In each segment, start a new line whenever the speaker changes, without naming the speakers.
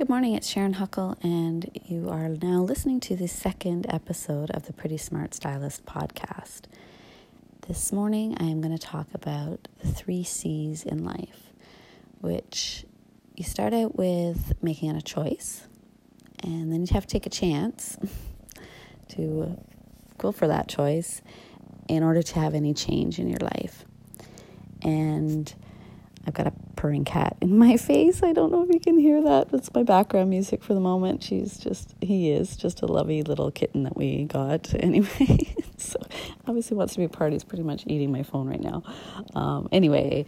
Good morning, it's Sharon Huckle, and you are now listening to the second episode of the Pretty Smart Stylist podcast. This morning, I am going to talk about the three C's in life, which you start out with making a choice, and then you have to take a chance to go for that choice in order to have any change in your life. And I've got a purring cat in my face. I don't know if you can hear that. That's my background music for the moment. She's just, he is just a lovely little kitten that we got. Anyway, so obviously wants to be a part. He's pretty much eating my phone right now. Um, anyway,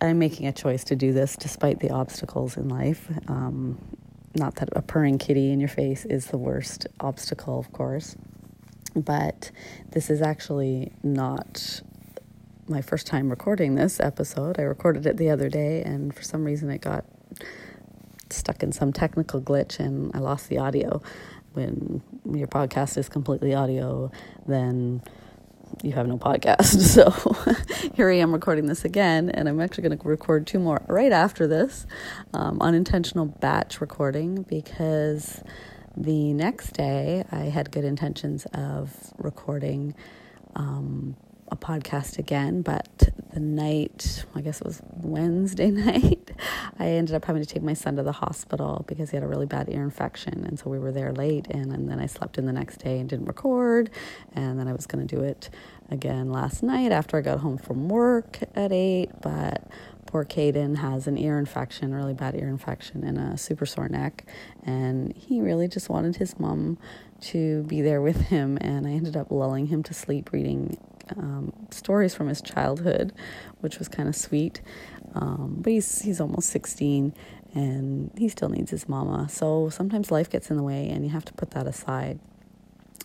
I'm making a choice to do this despite the obstacles in life. Um, not that a purring kitty in your face is the worst obstacle, of course, but this is actually not my first time recording this episode. I recorded it the other day, and for some reason it got stuck in some technical glitch and I lost the audio. When your podcast is completely audio, then you have no podcast. So here I am recording this again, and I'm actually going to record two more right after this um, unintentional batch recording because the next day I had good intentions of recording. Um, a podcast again, but the night, I guess it was Wednesday night, I ended up having to take my son to the hospital because he had a really bad ear infection. And so we were there late, and, and then I slept in the next day and didn't record. And then I was going to do it again last night after I got home from work at 8, but poor Caden has an ear infection, really bad ear infection, and a super sore neck. And he really just wanted his mom to be there with him. And I ended up lulling him to sleep reading um, stories from his childhood, which was kind of sweet. Um, but he's he's almost 16 and he still needs his mama. So sometimes life gets in the way and you have to put that aside.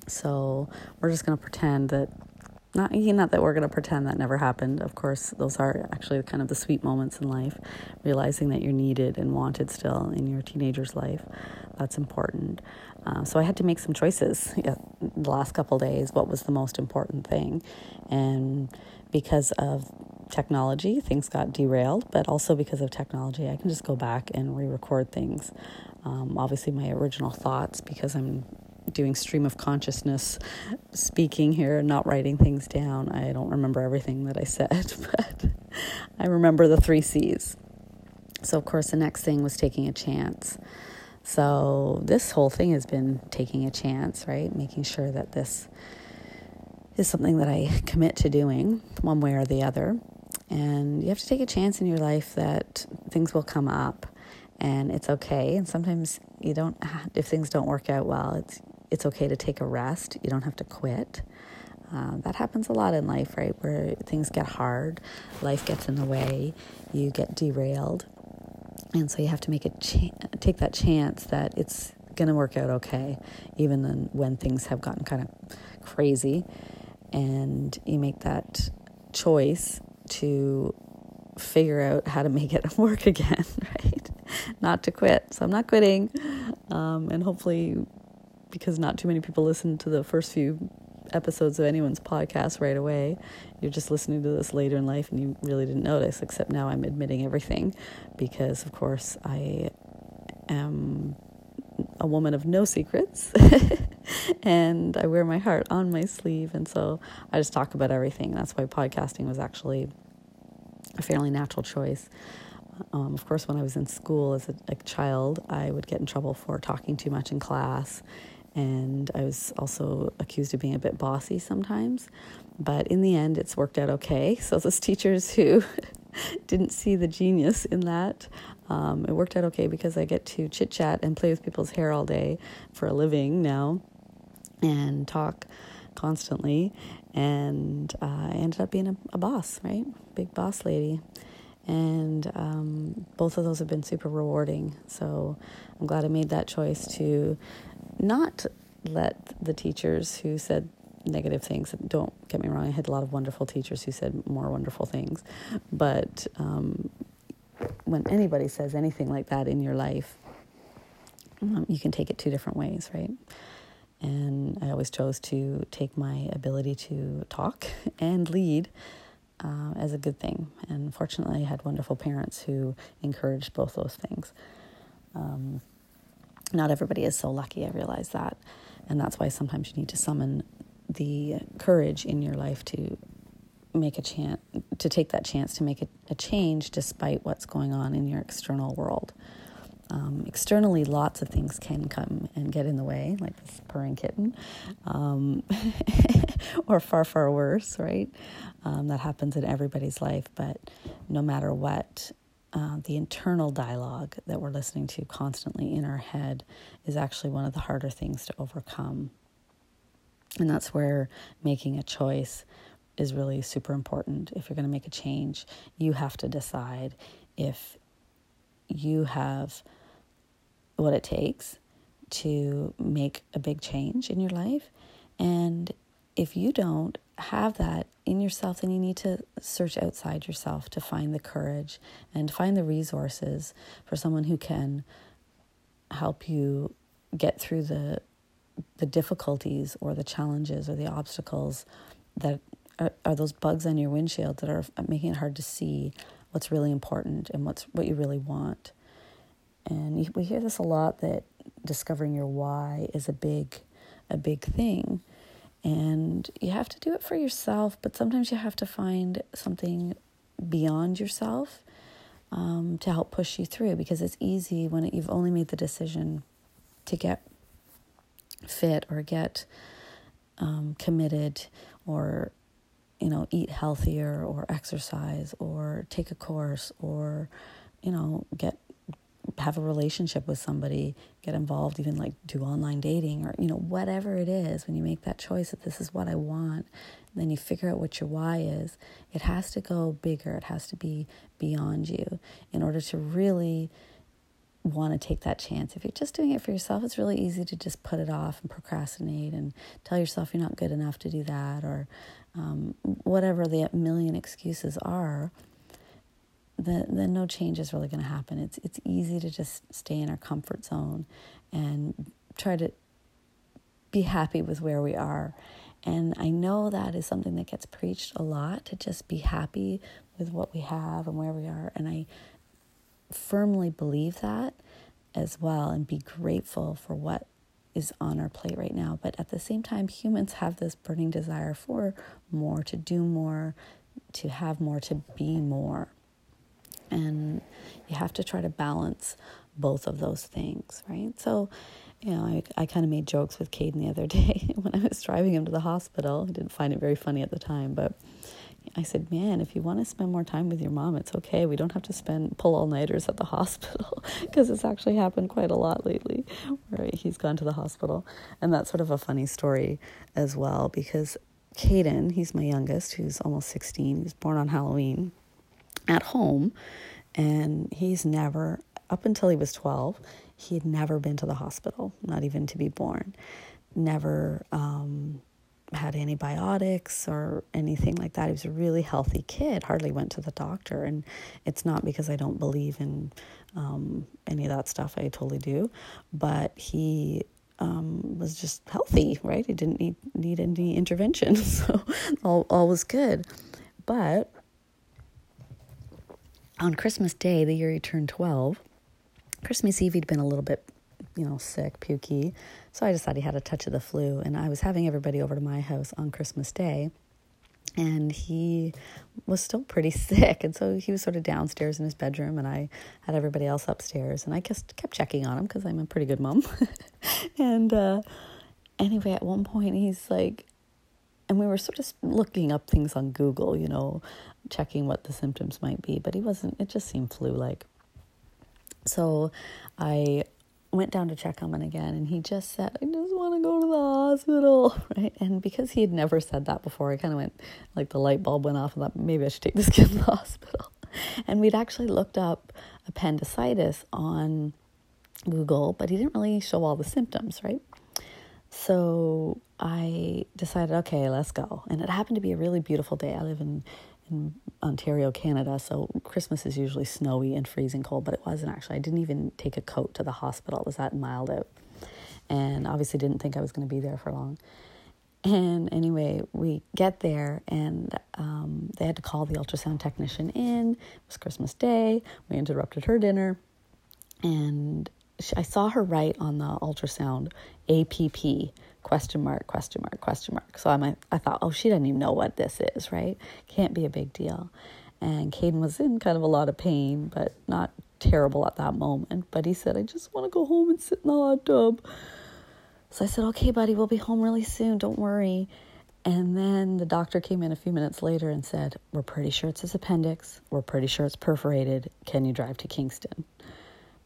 So we're just going to pretend that not not that we're going to pretend that never happened. Of course, those are actually kind of the sweet moments in life, realizing that you're needed and wanted still in your teenager's life. That's important. Uh, so I had to make some choices yeah, the last couple days. What was the most important thing? And because of technology, things got derailed, but also because of technology, I can just go back and re record things. Um, obviously, my original thoughts, because I'm doing stream of consciousness speaking here, and not writing things down. I don't remember everything that I said, but I remember the three C's. So, of course, the next thing was taking a chance. So, this whole thing has been taking a chance, right? Making sure that this is something that I commit to doing one way or the other. And you have to take a chance in your life that things will come up and it's okay. And sometimes you don't, if things don't work out well, it's it's okay to take a rest. You don't have to quit. Uh, that happens a lot in life, right? Where things get hard, life gets in the way, you get derailed, and so you have to make a cha- take that chance that it's going to work out okay, even when things have gotten kind of crazy, and you make that choice to figure out how to make it work again, right? Not to quit. So I'm not quitting, um, and hopefully because not too many people listen to the first few episodes of anyone's podcast right away. You're just listening to this later in life and you really didn't notice, except now I'm admitting everything because, of course, I am a woman of no secrets and I wear my heart on my sleeve. And so I just talk about everything. That's why podcasting was actually a fairly natural choice. Um, of course, when I was in school as a, a child, I would get in trouble for talking too much in class and I was also accused of being a bit bossy sometimes. But in the end, it's worked out okay. So those teachers who didn't see the genius in that, um, it worked out okay because I get to chit chat and play with people's hair all day for a living now, and talk constantly. And uh, I ended up being a, a boss, right? Big boss lady and um, both of those have been super rewarding. So I'm glad I made that choice to not let the teachers who said negative things. Don't get me wrong, I had a lot of wonderful teachers who said more wonderful things. But um, when anybody says anything like that in your life, um, you can take it two different ways, right? And I always chose to take my ability to talk and lead uh, as a good thing. And fortunately, I had wonderful parents who encouraged both those things. Um, not everybody is so lucky, I realize that. And that's why sometimes you need to summon the courage in your life to make a chance, to take that chance to make a, a change despite what's going on in your external world. Um, externally, lots of things can come and get in the way, like this purring kitten, um, or far, far worse, right? Um, that happens in everybody's life, but no matter what, uh, the internal dialogue that we're listening to constantly in our head is actually one of the harder things to overcome. And that's where making a choice is really super important. If you're going to make a change, you have to decide if you have what it takes to make a big change in your life. And if you don't have that in yourself, then you need to search outside yourself to find the courage and find the resources for someone who can help you get through the the difficulties or the challenges or the obstacles that are, are those bugs on your windshield that are making it hard to see what's really important and what's what you really want. And we hear this a lot that discovering your why is a big a big thing. And you have to do it for yourself, but sometimes you have to find something beyond yourself um, to help push you through because it's easy when it, you've only made the decision to get fit or get um, committed or you know eat healthier or exercise or take a course or you know get have a relationship with somebody, get involved, even like do online dating or, you know, whatever it is, when you make that choice that this is what I want, then you figure out what your why is, it has to go bigger. It has to be beyond you in order to really want to take that chance. If you're just doing it for yourself, it's really easy to just put it off and procrastinate and tell yourself you're not good enough to do that or um, whatever the million excuses are then, then no change is really going to happen. It's, it's easy to just stay in our comfort zone and try to be happy with where we are. And I know that is something that gets preached a lot to just be happy with what we have and where we are. And I firmly believe that as well and be grateful for what is on our plate right now. But at the same time, humans have this burning desire for more, to do more, to have more, to be more. And you have to try to balance both of those things, right? So, you know, I, I kind of made jokes with Caden the other day when I was driving him to the hospital. I didn't find it very funny at the time, but I said, "Man, if you want to spend more time with your mom, it's okay. We don't have to spend pull all nighters at the hospital because it's actually happened quite a lot lately, where he's gone to the hospital, and that's sort of a funny story as well because Caden, he's my youngest, who's almost sixteen, he was born on Halloween, at home, and he's never, up until he was 12, he had never been to the hospital, not even to be born, never um, had antibiotics or anything like that. He was a really healthy kid, hardly went to the doctor. And it's not because I don't believe in um, any of that stuff, I totally do, but he um, was just healthy, right? He didn't need, need any intervention, so all, all was good. But on Christmas Day, the year he turned 12, Christmas Eve, he'd been a little bit, you know, sick, pukey. So I decided he had a touch of the flu. And I was having everybody over to my house on Christmas Day. And he was still pretty sick. And so he was sort of downstairs in his bedroom, and I had everybody else upstairs. And I just kept checking on him because I'm a pretty good mom. and uh, anyway, at one point, he's like, and we were sort of looking up things on Google, you know, checking what the symptoms might be, but he wasn't, it just seemed flu like. So I went down to check on him again, and he just said, I just want to go to the hospital, right? And because he had never said that before, I kind of went, like the light bulb went off, and thought, maybe I should take this kid to the hospital. And we'd actually looked up appendicitis on Google, but he didn't really show all the symptoms, right? So I decided, okay, let's go. And it happened to be a really beautiful day. I live in in Ontario, Canada, so Christmas is usually snowy and freezing cold, but it wasn't actually. I didn't even take a coat to the hospital. It was that mild out. And obviously didn't think I was going to be there for long. And anyway, we get there and um, they had to call the ultrasound technician in. It was Christmas Day. We interrupted her dinner. And I saw her write on the ultrasound APP question mark question mark question mark. So I I thought, oh, she doesn't even know what this is, right? Can't be a big deal. And Caden was in kind of a lot of pain, but not terrible at that moment. But he said, I just want to go home and sit in the hot tub. So I said, okay, buddy, we'll be home really soon. Don't worry. And then the doctor came in a few minutes later and said, We're pretty sure it's his appendix. We're pretty sure it's perforated. Can you drive to Kingston?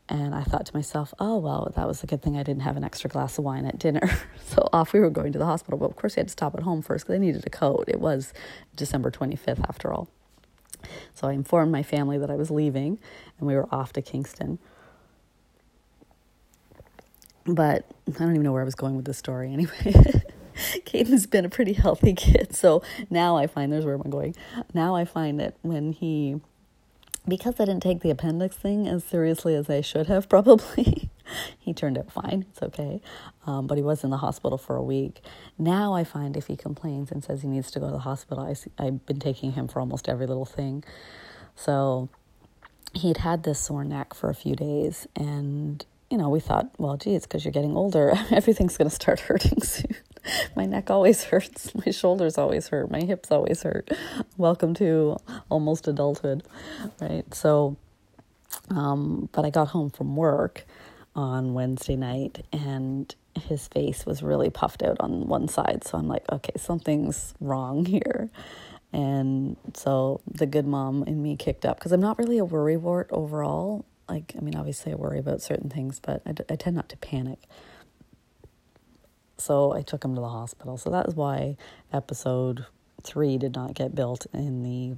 And I thought to myself, oh, well, that was a good thing I didn't have an extra glass of wine at dinner. so off we were going to the hospital. But of course, we had to stop at home first because I needed a coat. It was December 25th, after all. So I informed my family that I was leaving and we were off to Kingston. But I don't even know where I was going with this story anyway. Caden's been a pretty healthy kid. So now I find, there's where I'm going. Now I find that when he because I didn't take the appendix thing as seriously as I should have, probably, he turned out fine. It's okay. Um, but he was in the hospital for a week. Now I find if he complains and says he needs to go to the hospital, I, I've been taking him for almost every little thing. So he'd had this sore neck for a few days. And, you know, we thought, well, gee, it's because you're getting older. Everything's going to start hurting soon. my neck always hurts. My shoulders always hurt. My hips always hurt. Welcome to almost adulthood, right? So, um, but I got home from work on Wednesday night and his face was really puffed out on one side. So I'm like, okay, something's wrong here. And so the good mom in me kicked up because I'm not really a worrywart overall. Like, I mean, obviously I worry about certain things, but I, I tend not to panic. So I took him to the hospital. So that is why episode three did not get built in the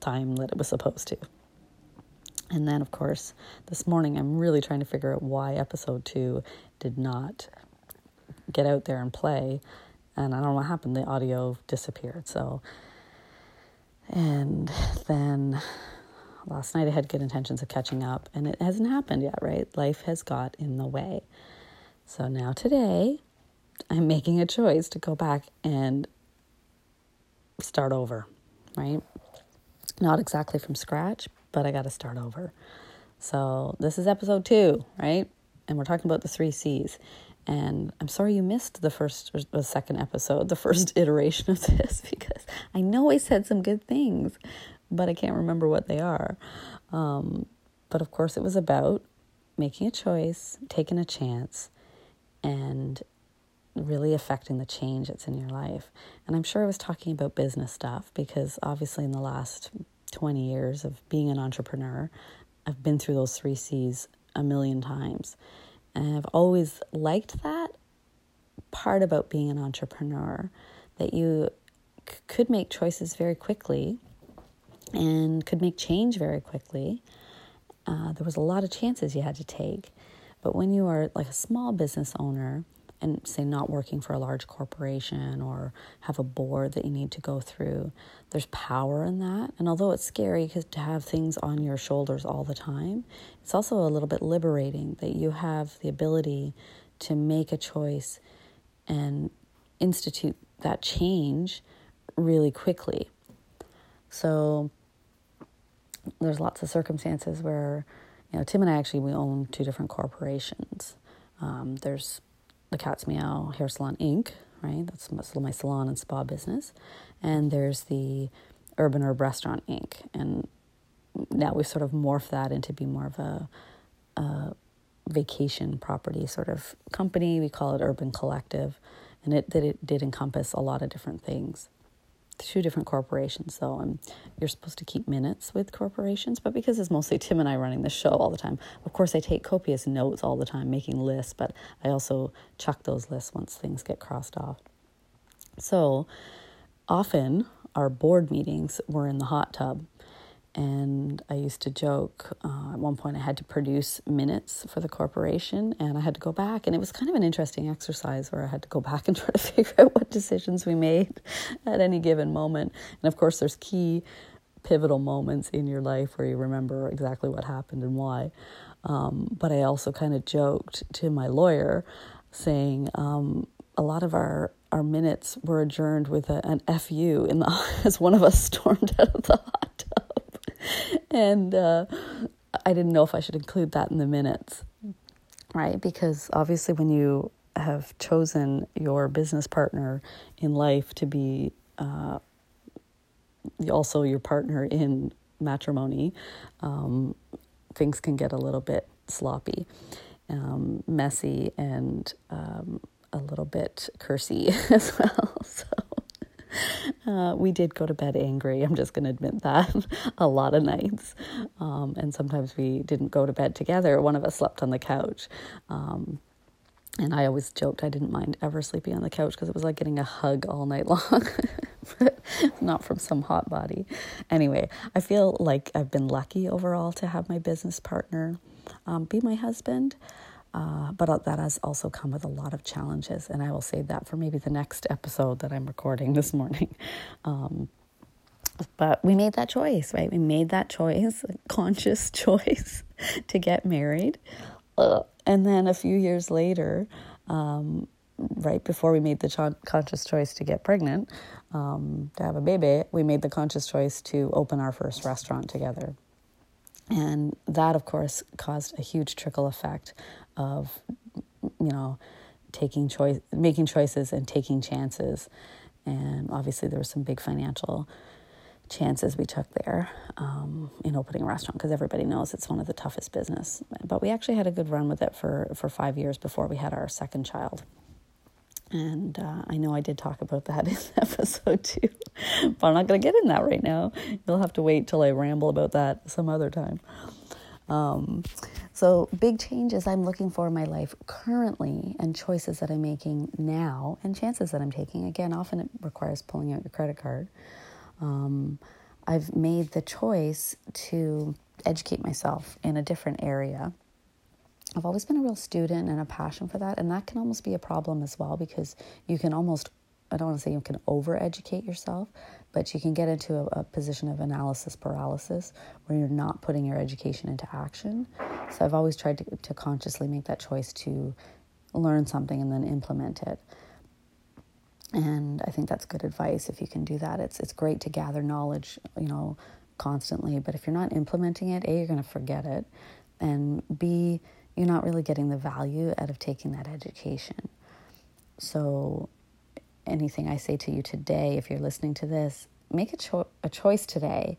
time that it was supposed to. And then, of course, this morning I'm really trying to figure out why episode two did not get out there and play. And I don't know what happened. The audio disappeared. So, and then last night I had good intentions of catching up, and it hasn't happened yet, right? Life has got in the way. So now today, I'm making a choice to go back and start over, right? Not exactly from scratch, but I got to start over. So, this is episode two, right? And we're talking about the three C's. And I'm sorry you missed the first or the second episode, the first iteration of this, because I know I said some good things, but I can't remember what they are. Um, but of course, it was about making a choice, taking a chance, and really affecting the change that's in your life. And I'm sure I was talking about business stuff because obviously, in the last 20 years of being an entrepreneur, I've been through those three C's a million times. And I've always liked that part about being an entrepreneur that you c- could make choices very quickly and could make change very quickly. Uh, there was a lot of chances you had to take. But when you are like a small business owner, and say not working for a large corporation or have a board that you need to go through there's power in that. And although it's scary to have things on your shoulders all the time it's also a little bit liberating that you have the ability to make a choice and institute that change really quickly. So there's lots of circumstances where you know tim and i actually we own two different corporations. Um, there's the Cat's Meow Hair Salon Inc., right? That's my salon and spa business. And there's the Urban Herb Restaurant Inc. And now we've sort of morphed that into be more of a, a vacation property sort of company. We call it Urban Collective. And it, it did encompass a lot of different things two different corporations. So um, you're supposed to keep minutes with corporations, but because it's mostly Tim and I running the show all the time, of course I take copious notes all the time, making lists, but I also chuck those lists once things get crossed off. So often our board meetings were in the hot tub and I used to joke uh, at one point I had to produce minutes for the corporation and I had to go back. And it was kind of an interesting exercise where I had to go back and try to figure out what decisions we made at any given moment. And of course, there's key pivotal moments in your life where you remember exactly what happened and why. Um, but I also kind of joked to my lawyer saying um, a lot of our our minutes were adjourned with a, an FU in the as one of us stormed out of the and uh, I didn't know if I should include that in the minutes. right? Because obviously, when you have chosen your business partner in life to be uh, also your partner in matrimony, um, things can get a little bit sloppy, um, messy, and um, a little bit cursy as well. So. Uh, we did go to bed angry. I'm just going to admit that a lot of nights. Um, and sometimes we didn't go to bed together. One of us slept on the couch. Um, and I always joked I didn't mind ever sleeping on the couch because it was like getting a hug all night long, but not from some hot body. Anyway, I feel like I've been lucky overall to have my business partner um, be my husband. Uh, but that has also come with a lot of challenges, and I will save that for maybe the next episode that I'm recording this morning. Um, but we made that choice, right? We made that choice, a conscious choice to get married. Uh, and then a few years later, um, right before we made the ch- conscious choice to get pregnant, um, to have a baby, we made the conscious choice to open our first restaurant together. And that, of course, caused a huge trickle effect of, you know, taking choice, making choices and taking chances. And obviously, there were some big financial chances we took there um, in opening a restaurant because everybody knows it's one of the toughest business. But we actually had a good run with it for, for five years before we had our second child. And uh, I know I did talk about that in episode two, but I'm not going to get in that right now. You'll have to wait till I ramble about that some other time. Um, so, big changes I'm looking for in my life currently, and choices that I'm making now, and chances that I'm taking. Again, often it requires pulling out your credit card um, I've made the choice to educate myself in a different area. I've always been a real student and a passion for that, and that can almost be a problem as well because you can almost, I don't want to say you can over educate yourself, but you can get into a, a, position of analysis paralysis where you're not putting your education into action. So I've always tried to, to consciously make that choice to learn something and then implement it and I think that's good advice if you can do that. It's it's great to gather knowledge, you know, constantly, but if you're not implementing it, A, you're going to forget it, and B, you're not really getting the value out of taking that education. So anything I say to you today, if you're listening to this, make a, cho- a choice today,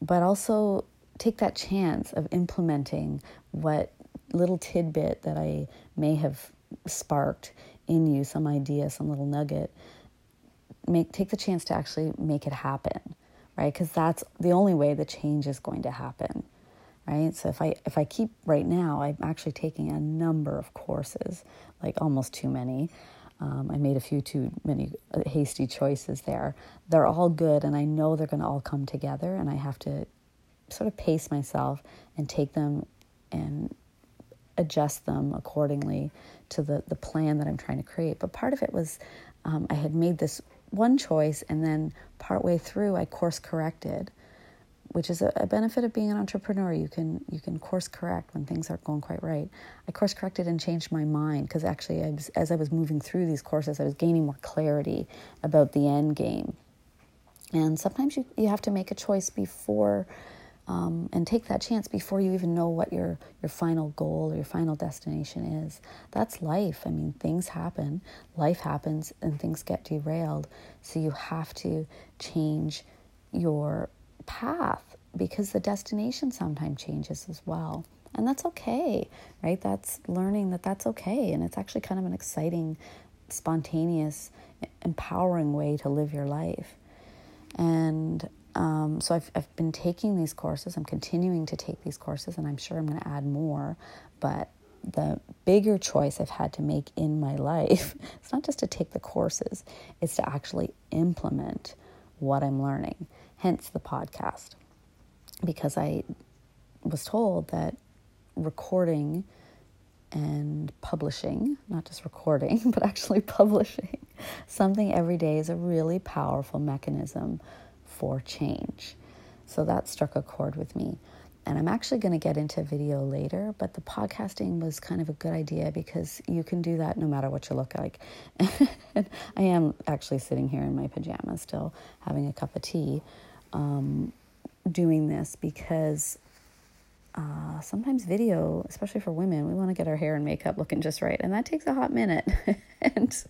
but also take that chance of implementing what little tidbit that I may have sparked in you, some idea, some little nugget, make take the chance to actually make it happen, right? Because that's the only way the change is going to happen, right? So if I if I keep right now, I'm actually taking a number of courses, like almost too many. Um, I made a few too many uh, hasty choices there. They're all good, and I know they're going to all come together. And I have to sort of pace myself and take them and adjust them accordingly to the, the plan that I'm trying to create. But part of it was um, I had made this one choice and then partway through I course corrected, which is a, a benefit of being an entrepreneur. You can you can course correct when things aren't going quite right. I course corrected and changed my mind because actually I was, as I was moving through these courses, I was gaining more clarity about the end game. And sometimes you, you have to make a choice before um, and take that chance before you even know what your, your final goal or your final destination is. That's life. I mean, things happen, life happens, and things get derailed. So you have to change your path because the destination sometimes changes as well. And that's okay, right? That's learning that that's okay. And it's actually kind of an exciting, spontaneous, empowering way to live your life. And um, so I've, I've been taking these courses. I'm continuing to take these courses, and I'm sure I'm going to add more. But the bigger choice I've had to make in my life, it's not just to take the courses, it's to actually implement what I'm learning. Hence the podcast. Because I was told that recording and publishing, not just recording, but actually publishing something every day is a really powerful mechanism for change. So that struck a chord with me. And I'm actually going to get into video later, but the podcasting was kind of a good idea because you can do that no matter what you look like. I am actually sitting here in my pajamas still, having a cup of tea, um, doing this because uh, sometimes video, especially for women, we want to get our hair and makeup looking just right, and that takes a hot minute, and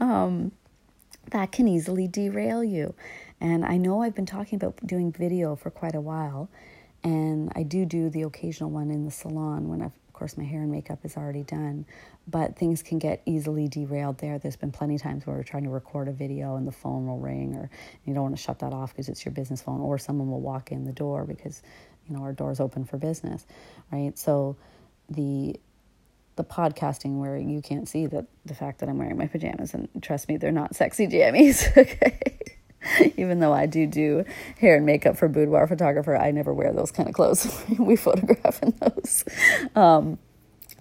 um, that can easily derail you. And I know I've been talking about doing video for quite a while, and I do do the occasional one in the salon when I've course, my hair and makeup is already done, but things can get easily derailed there. There's been plenty of times where we're trying to record a video and the phone will ring, or you don't want to shut that off because it's your business phone, or someone will walk in the door because you know our door's open for business, right? So the the podcasting where you can't see the the fact that I'm wearing my pajamas, and trust me, they're not sexy jammies. okay. Even though I do do hair and makeup for boudoir photographer, I never wear those kind of clothes. we photograph in those. Um,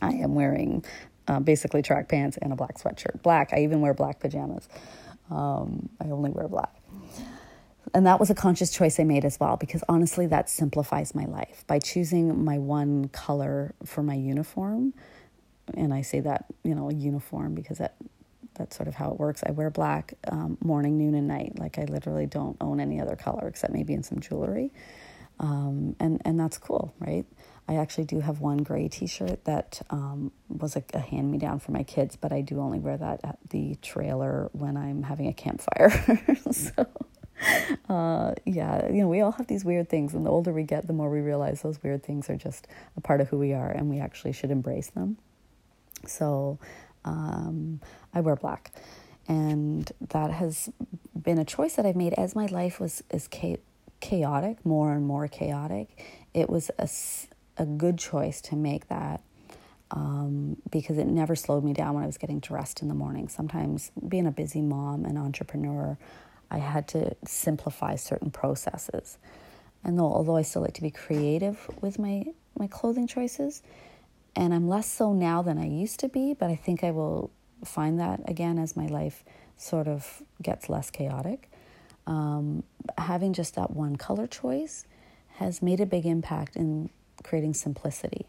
I am wearing uh, basically track pants and a black sweatshirt. Black. I even wear black pajamas. Um, I only wear black. And that was a conscious choice I made as well because honestly, that simplifies my life. By choosing my one color for my uniform, and I say that, you know, uniform because that that's sort of how it works. I wear black um, morning, noon, and night. Like I literally don't own any other color except maybe in some jewelry, um, and and that's cool, right? I actually do have one gray T-shirt that um, was a, a hand me down for my kids, but I do only wear that at the trailer when I'm having a campfire. so. Uh, yeah, you know, we all have these weird things, and the older we get, the more we realize those weird things are just a part of who we are, and we actually should embrace them. So, um, I wear black. And that has been a choice that I've made as my life was is chaotic, more and more chaotic. It was a, a good choice to make that um, because it never slowed me down when I was getting dressed in the morning. Sometimes, being a busy mom and entrepreneur, I had to simplify certain processes. And though, although I still like to be creative with my, my clothing choices, and I'm less so now than I used to be, but I think I will find that again as my life sort of gets less chaotic. Um, having just that one color choice has made a big impact in creating simplicity.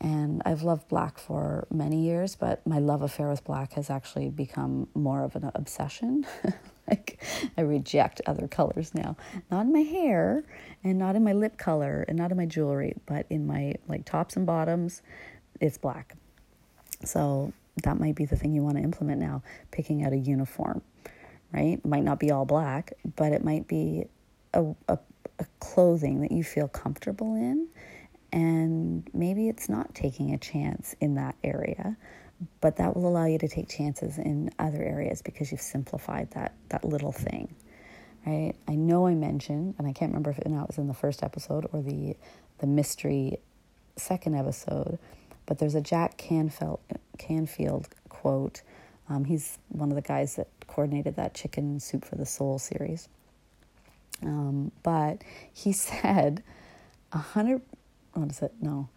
And I've loved black for many years, but my love affair with black has actually become more of an obsession. like I reject other colors now. Not in my hair and not in my lip color and not in my jewelry, but in my like tops and bottoms, it's black. So that might be the thing you want to implement now, picking out a uniform, right? Might not be all black, but it might be a, a, a clothing that you feel comfortable in. And maybe it's not taking a chance in that area, but that will allow you to take chances in other areas because you've simplified that that little thing right i know i mentioned and i can't remember if it, was in the first episode or the the mystery second episode but there's a jack canfield, canfield quote um, he's one of the guys that coordinated that chicken soup for the soul series um, but he said a hundred what is it no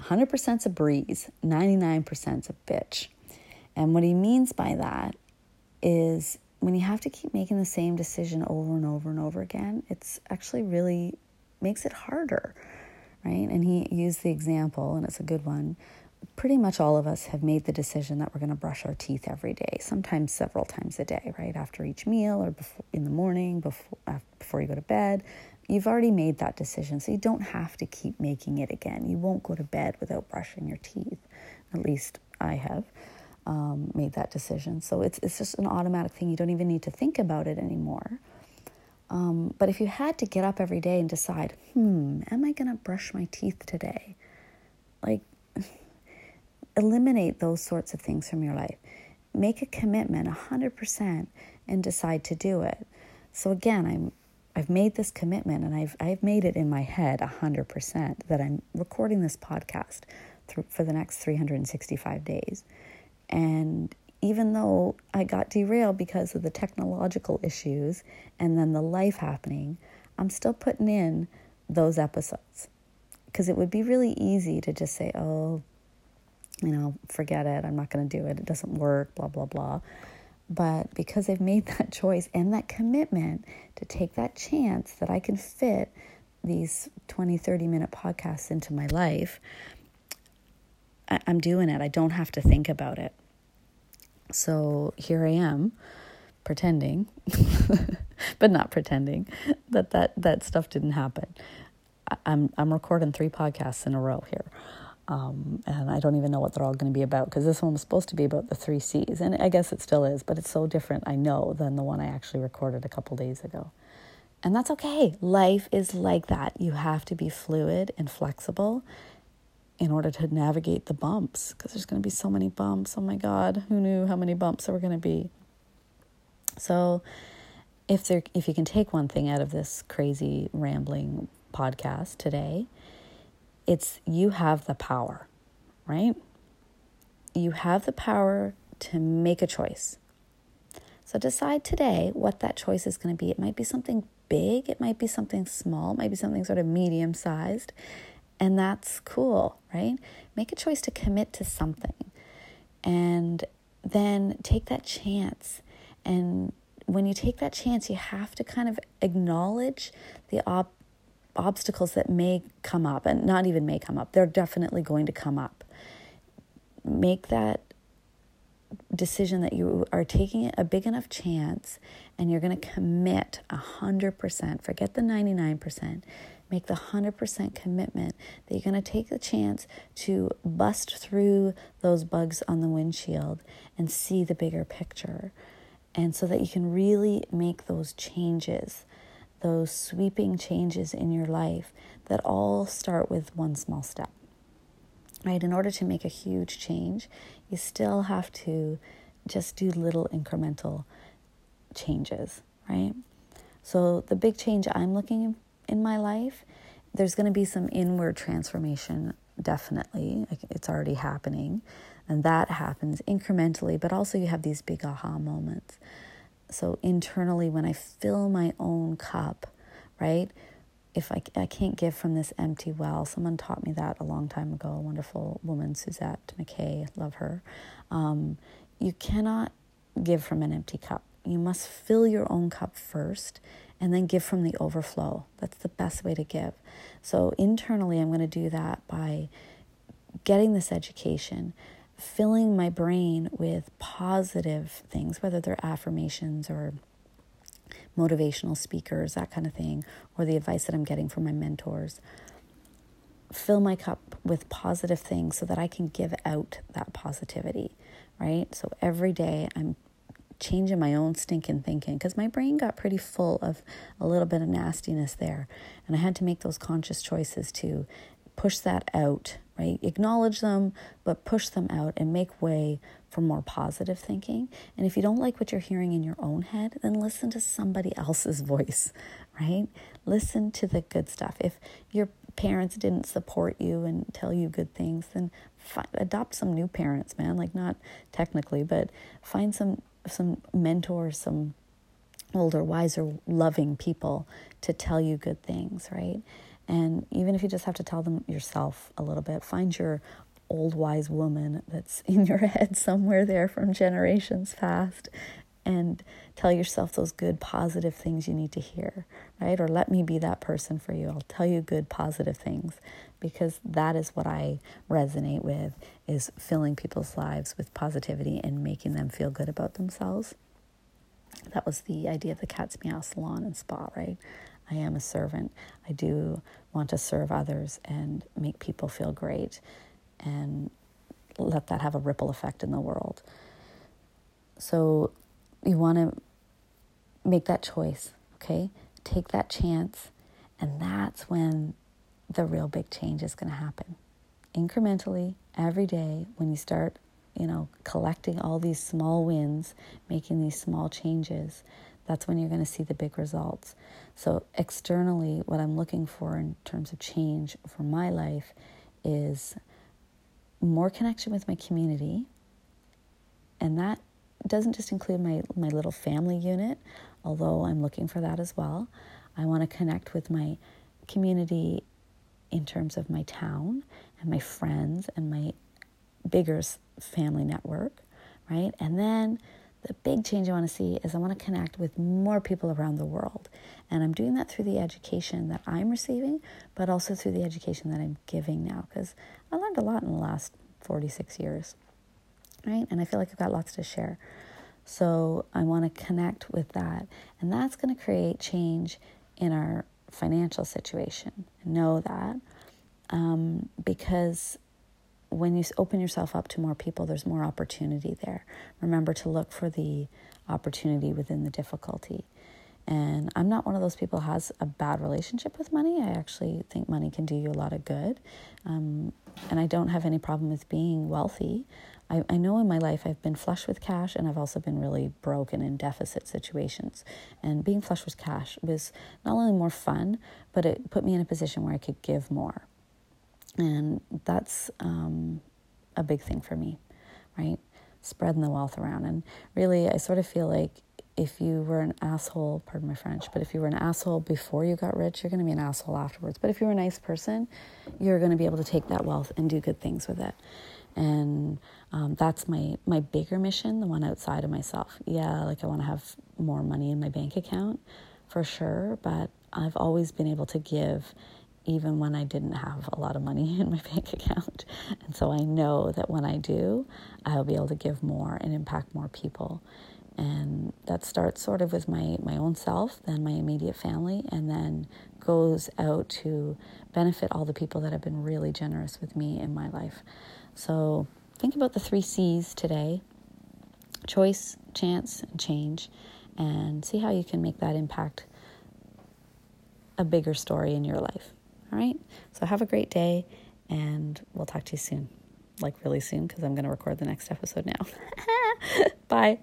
100%'s a breeze, 99%'s a bitch. And what he means by that is when you have to keep making the same decision over and over and over again, it's actually really makes it harder, right? And he used the example, and it's a good one. Pretty much all of us have made the decision that we're going to brush our teeth every day, sometimes several times a day, right? After each meal or before, in the morning, before, before you go to bed, You've already made that decision, so you don't have to keep making it again. You won't go to bed without brushing your teeth. At least I have um, made that decision. So it's, it's just an automatic thing. You don't even need to think about it anymore. Um, but if you had to get up every day and decide, hmm, am I going to brush my teeth today? Like, eliminate those sorts of things from your life. Make a commitment 100% and decide to do it. So, again, I'm I've made this commitment and I've, I've made it in my head 100% that I'm recording this podcast for the next 365 days. And even though I got derailed because of the technological issues and then the life happening, I'm still putting in those episodes. Because it would be really easy to just say, oh, you know, forget it. I'm not going to do it. It doesn't work, blah, blah, blah. But because I've made that choice and that commitment to take that chance that I can fit these 20, 30 minute podcasts into my life, I- I'm doing it. I don't have to think about it. So here I am pretending, but not pretending that, that that stuff didn't happen. I'm I'm recording three podcasts in a row here. Um, and I don't even know what they're all going to be about because this one was supposed to be about the three C's, and I guess it still is, but it's so different, I know, than the one I actually recorded a couple days ago. And that's okay. Life is like that. You have to be fluid and flexible in order to navigate the bumps because there's going to be so many bumps. Oh my God, who knew how many bumps there were going to be? So, if there, if you can take one thing out of this crazy rambling podcast today, it's you have the power, right? You have the power to make a choice. So decide today what that choice is going to be. It might be something big, it might be something small, it might be something sort of medium sized. And that's cool, right? Make a choice to commit to something and then take that chance. And when you take that chance, you have to kind of acknowledge the ob- obstacles that may come up, and not even may come up, they're definitely going to come up. Make that decision that you are taking a big enough chance and you're going to commit 100%, forget the 99%, make the 100% commitment that you're going to take the chance to bust through those bugs on the windshield and see the bigger picture. And so that you can really make those changes, those sweeping changes in your life that all start with one small step. Right? In order to make a huge change, you still have to just do little incremental changes, right? So the big change I'm looking in my life, there's going to be some inward transformation, definitely. It's already happening. And that happens incrementally, but also you have these big aha moments. So internally, when I fill my own cup, right? If I, I can't give from this empty well, someone taught me that a long time ago, a wonderful woman, Suzette McKay, love her. Um, you cannot give from an empty cup. You must fill your own cup first and then give from the overflow. That's the best way to give. So, internally, I'm going to do that by getting this education, filling my brain with positive things, whether they're affirmations or motivational speakers, that kind of thing, or the advice that I'm getting from my mentors. Fill my cup with positive things so that I can give out that positivity, right? So every day I'm changing my own stinking thinking because my brain got pretty full of a little bit of nastiness there. And I had to make those conscious choices to push that out, right? Acknowledge them, but push them out and make way for more positive thinking. And if you don't like what you're hearing in your own head, then listen to somebody else's voice, right? Listen to the good stuff. If your parents didn't support you and tell you good things, then find, adopt some new parents, man. Like, not technically, but find some some mentors, some older, wiser, loving people to tell you good things, right? And even if you just have to tell them yourself a little bit, find your old wise woman that's in your head somewhere there from generations past and tell yourself those good positive things you need to hear right? Or let me be that person for you. I'll tell you good positive things because that is what i resonate with is filling people's lives with positivity and making them feel good about themselves. That was the idea of the cat's meow salon and spa right i am a servant i do want to serve others and make people feel great and let that have a ripple effect in the world. So you want to make that choice, okay? Take that chance, and that's when the real big change is going to happen. Incrementally, every day, when you start, you know, collecting all these small wins, making these small changes, that's when you're going to see the big results. So, externally, what I'm looking for in terms of change for my life is more connection with my community. And that doesn't just include my, my little family unit, although I'm looking for that as well. I want to connect with my community in terms of my town and my friends and my bigger family network, right? And then the big change I want to see is I want to connect with more people around the world. And I'm doing that through the education that I'm receiving, but also through the education that I'm giving now, because I learned a lot in the last 46 years, right? And I feel like I've got lots to share. So I want to connect with that. And that's going to create change in our financial situation. Know that um, because when you open yourself up to more people, there's more opportunity there. Remember to look for the opportunity within the difficulty. And I'm not one of those people who has a bad relationship with money. I actually think money can do you a lot of good. Um, and I don't have any problem with being wealthy. I, I know in my life I've been flush with cash and I've also been really broken in deficit situations. And being flush with cash was not only more fun, but it put me in a position where I could give more. And that's um, a big thing for me, right? Spreading the wealth around. And really, I sort of feel like if you were an asshole, pardon my French, but if you were an asshole before you got rich, you're going to be an asshole afterwards. But if you're a nice person, you're going to be able to take that wealth and do good things with it. And um, that's my my bigger mission, the one outside of myself. Yeah, like I want to have more money in my bank account for sure, but I've always been able to give even when I didn't have a lot of money in my bank account. And so I know that when I do, I'll be able to give more and impact more people. And that starts sort of with my, my own self, then my immediate family, and then goes out to benefit all the people that have been really generous with me in my life. So think about the three C's today choice, chance, and change, and see how you can make that impact a bigger story in your life. All right. So have a great day, and we'll talk to you soon. Like really soon, because I'm going to record the next episode now. Bye.